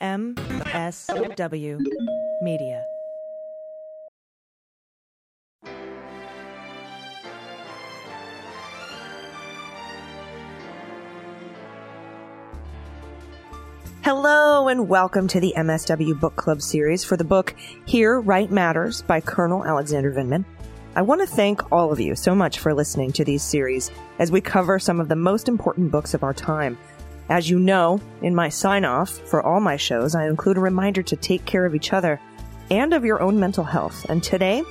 MSW Media. Hello and welcome to the MSW Book Club series for the book Here Right Matters by Colonel Alexander Vindman. I want to thank all of you so much for listening to these series as we cover some of the most important books of our time. As you know, in my sign off for all my shows, I include a reminder to take care of each other and of your own mental health. And today,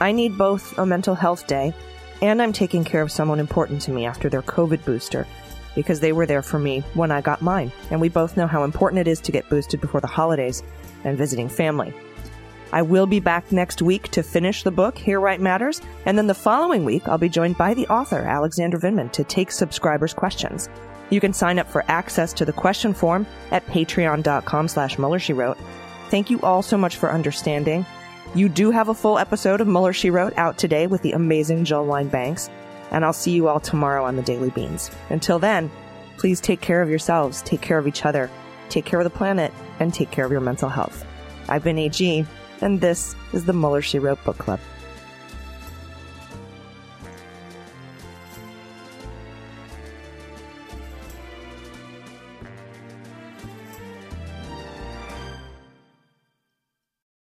I need both a mental health day and I'm taking care of someone important to me after their COVID booster because they were there for me when I got mine. And we both know how important it is to get boosted before the holidays and visiting family. I will be back next week to finish the book, Here Right Matters, and then the following week I'll be joined by the author, Alexander Vindman, to take subscribers' questions. You can sign up for access to the question form at patreon.com slash Mueller, She Wrote. Thank you all so much for understanding. You do have a full episode of Mueller, She Wrote out today with the amazing Jill Wine-Banks and I'll see you all tomorrow on the Daily Beans. Until then, please take care of yourselves, take care of each other, take care of the planet, and take care of your mental health. I've been AG, and this is the Mueller She Wrote Book Club.